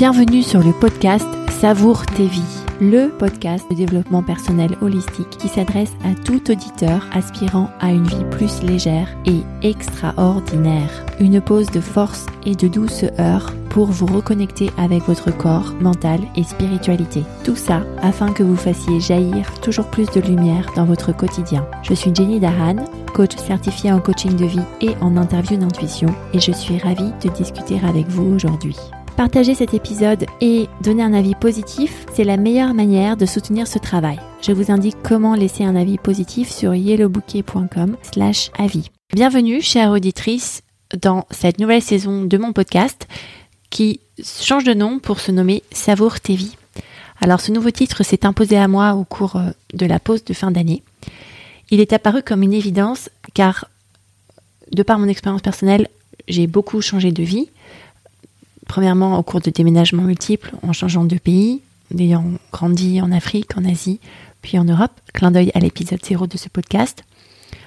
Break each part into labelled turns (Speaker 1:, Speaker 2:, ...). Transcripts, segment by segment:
Speaker 1: Bienvenue sur le podcast Savoure tes vies, le podcast de développement personnel holistique qui s'adresse à tout auditeur aspirant à une vie plus légère et extraordinaire. Une pause de force et de douceur pour vous reconnecter avec votre corps, mental et spiritualité. Tout ça afin que vous fassiez jaillir toujours plus de lumière dans votre quotidien. Je suis Jenny Dahan, coach certifiée en coaching de vie et en interview d'intuition et je suis ravie de discuter avec vous aujourd'hui. Partager cet épisode et donner un avis positif, c'est la meilleure manière de soutenir ce travail. Je vous indique comment laisser un avis positif sur yellowbouquet.com slash avis. Bienvenue, chère auditrice, dans cette nouvelle saison de mon podcast qui change de nom pour se nommer Savour tes vies. Alors ce nouveau titre s'est imposé à moi au cours euh, de la pause de fin d'année. Il est apparu comme une évidence car, de par mon expérience personnelle, j'ai beaucoup changé de vie. Premièrement, au cours de déménagements multiples, en changeant de pays, ayant grandi en Afrique, en Asie, puis en Europe. Clin d'œil à l'épisode 0 de ce podcast.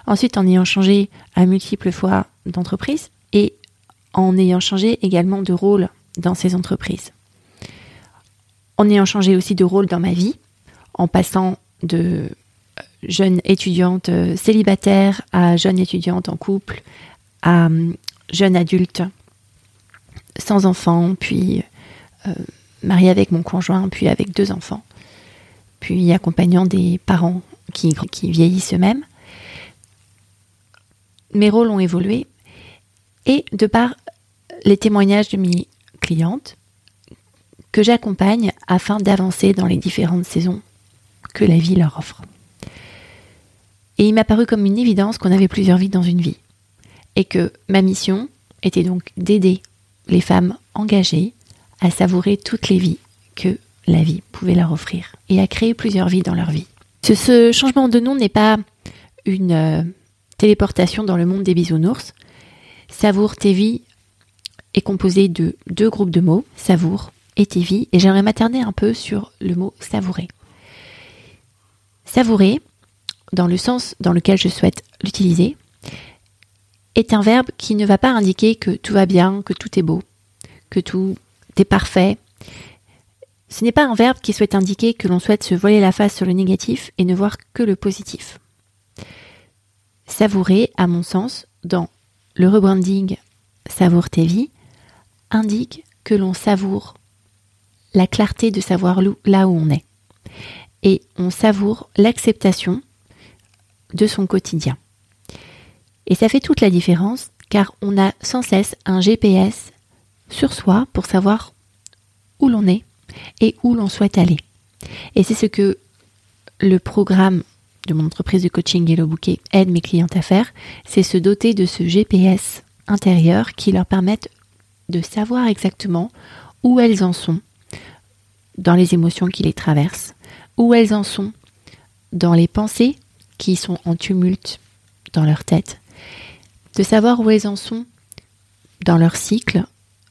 Speaker 1: Ensuite, en ayant changé à multiples fois d'entreprise et en ayant changé également de rôle dans ces entreprises. En ayant changé aussi de rôle dans ma vie, en passant de jeune étudiante célibataire à jeune étudiante en couple, à jeune adulte sans enfant, puis euh, mariée avec mon conjoint, puis avec deux enfants, puis accompagnant des parents qui, qui vieillissent eux-mêmes. Mes rôles ont évolué et de par les témoignages de mes clientes que j'accompagne afin d'avancer dans les différentes saisons que la vie leur offre. Et il m'a paru comme une évidence qu'on avait plusieurs vies dans une vie et que ma mission était donc d'aider les femmes engagées à savourer toutes les vies que la vie pouvait leur offrir et à créer plusieurs vies dans leur vie. Ce, changement de nom n'est pas une euh, téléportation dans le monde des bisounours. Savoure tes est composé de deux groupes de mots, savour et tes et j'aimerais m'attarder un peu sur le mot savourer. Savourer, dans le sens dans lequel je souhaite l'utiliser, est un verbe qui ne va pas indiquer que tout va bien, que tout est beau, que tout est parfait. Ce n'est pas un verbe qui souhaite indiquer que l'on souhaite se voiler la face sur le négatif et ne voir que le positif. Savourer, à mon sens, dans le rebranding Savoure tes vies, indique que l'on savoure la clarté de savoir là où on est. Et on savoure l'acceptation de son quotidien. Et ça fait toute la différence car on a sans cesse un GPS sur soi pour savoir où l'on est et où l'on souhaite aller. Et c'est ce que le programme de mon entreprise de coaching Hello Bouquet aide mes clientes à faire, c'est se doter de ce GPS intérieur qui leur permettent de savoir exactement où elles en sont dans les émotions qui les traversent, où elles en sont dans les pensées qui sont en tumulte dans leur tête, de savoir où elles en sont dans leur cycle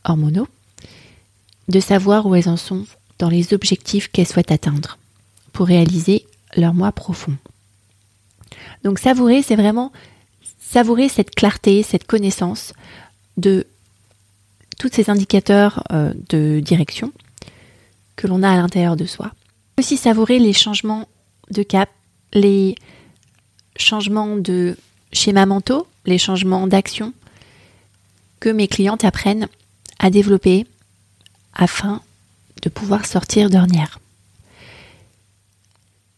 Speaker 1: hormonaux, de savoir où elles en sont dans les objectifs qu'elles souhaitent atteindre pour réaliser leur moi profond. Donc savourer, c'est vraiment savourer cette clarté, cette connaissance de tous ces indicateurs euh, de direction que l'on a à l'intérieur de soi. Aussi savourer les changements de cap, les changements de schémas mentaux, les changements d'action que mes clientes apprennent à développer afin de pouvoir sortir d'ornière.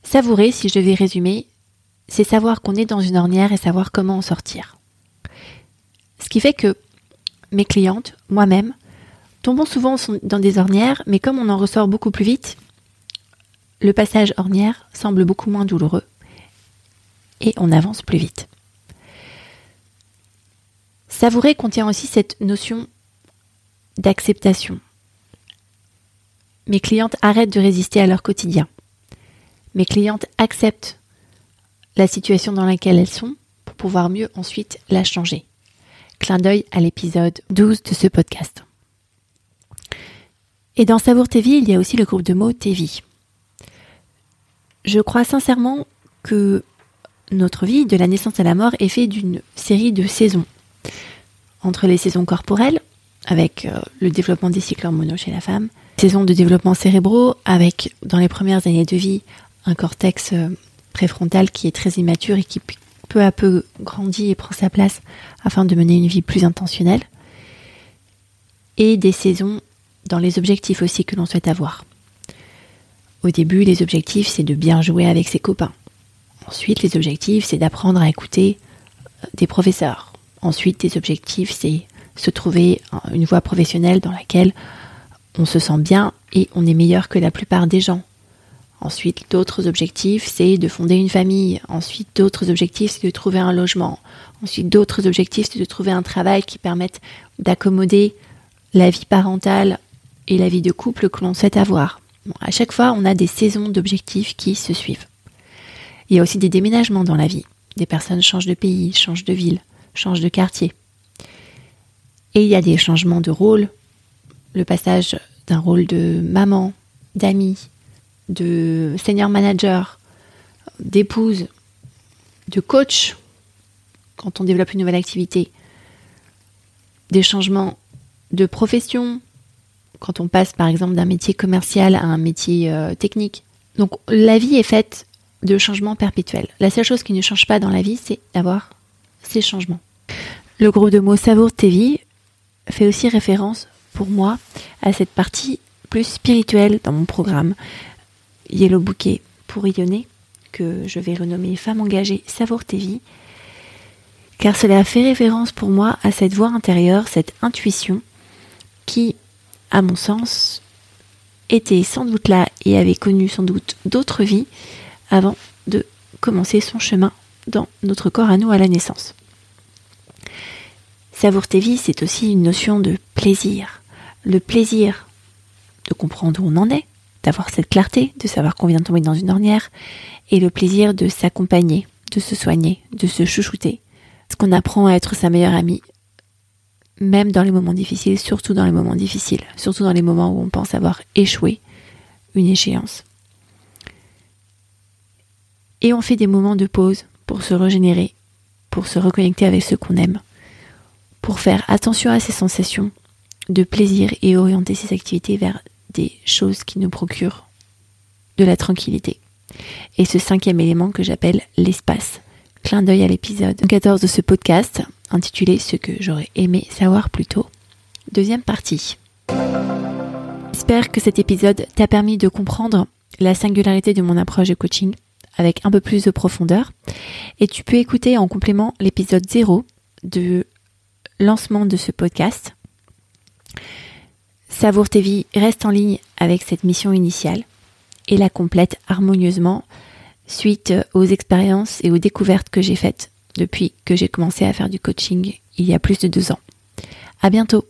Speaker 1: Savourer, si je devais résumer, c'est savoir qu'on est dans une ornière et savoir comment en sortir. Ce qui fait que mes clientes, moi-même, tombons souvent dans des ornières, mais comme on en ressort beaucoup plus vite, le passage ornière semble beaucoup moins douloureux et on avance plus vite. Savourer contient aussi cette notion d'acceptation. Mes clientes arrêtent de résister à leur quotidien. Mes clientes acceptent la situation dans laquelle elles sont pour pouvoir mieux ensuite la changer. Clin d'œil à l'épisode 12 de ce podcast. Et dans Savour vies, il y a aussi le groupe de mots vies. Je crois sincèrement que notre vie, de la naissance à la mort, est faite d'une série de saisons. Entre les saisons corporelles, avec euh, le développement des cycles hormonaux chez la femme. Saison de développement cérébraux avec, dans les premières années de vie, un cortex euh, préfrontal qui est très immature et qui peu à peu grandit et prend sa place afin de mener une vie plus intentionnelle. Et des saisons dans les objectifs aussi que l'on souhaite avoir. Au début, les objectifs, c'est de bien jouer avec ses copains. Ensuite, les objectifs, c'est d'apprendre à écouter euh, des professeurs. Ensuite, les objectifs, c'est se trouver une voie professionnelle dans laquelle on se sent bien et on est meilleur que la plupart des gens. Ensuite, d'autres objectifs, c'est de fonder une famille. Ensuite, d'autres objectifs, c'est de trouver un logement. Ensuite, d'autres objectifs, c'est de trouver un travail qui permette d'accommoder la vie parentale et la vie de couple que l'on souhaite avoir. à chaque fois, on a des saisons d'objectifs qui se suivent. Il y a aussi des déménagements dans la vie. Des personnes changent de pays, changent de ville, changent de quartier. Et il y a des changements de rôle. Le passage d'un rôle de maman, d'amie, de senior manager, d'épouse, de coach, quand on développe une nouvelle activité, des changements de profession, quand on passe par exemple d'un métier commercial à un métier euh, technique. Donc la vie est faite de changements perpétuels. La seule chose qui ne change pas dans la vie, c'est d'avoir ces changements. Le groupe de mots Savour TV fait aussi référence pour moi à cette partie plus spirituelle dans mon programme Yellow Bouquet pour rayonner, que je vais renommer Femme engagée Savour TV, car cela fait référence pour moi à cette voix intérieure, cette intuition qui, à mon sens, était sans doute là et avait connu sans doute d'autres vies avant de commencer son chemin dans notre corps à nous à la naissance. Savour tes c'est aussi une notion de plaisir. Le plaisir de comprendre où on en est, d'avoir cette clarté, de savoir qu'on vient de tomber dans une ornière, et le plaisir de s'accompagner, de se soigner, de se chouchouter. Parce qu'on apprend à être sa meilleure amie, même dans les moments difficiles, surtout dans les moments difficiles, surtout dans les moments où on pense avoir échoué une échéance. Et on fait des moments de pause pour se régénérer, pour se reconnecter avec ce qu'on aime, pour faire attention à ses sensations de plaisir et orienter ses activités vers des choses qui nous procurent de la tranquillité. Et ce cinquième élément que j'appelle l'espace. Clin d'œil à l'épisode 14 de ce podcast, intitulé Ce que j'aurais aimé savoir plus tôt. Deuxième partie. J'espère que cet épisode t'a permis de comprendre la singularité de mon approche de coaching avec un peu plus de profondeur. Et tu peux écouter en complément l'épisode 0 de lancement de ce podcast. Savour tes vies reste en ligne avec cette mission initiale et la complète harmonieusement suite aux expériences et aux découvertes que j'ai faites depuis que j'ai commencé à faire du coaching il y a plus de deux ans. À bientôt!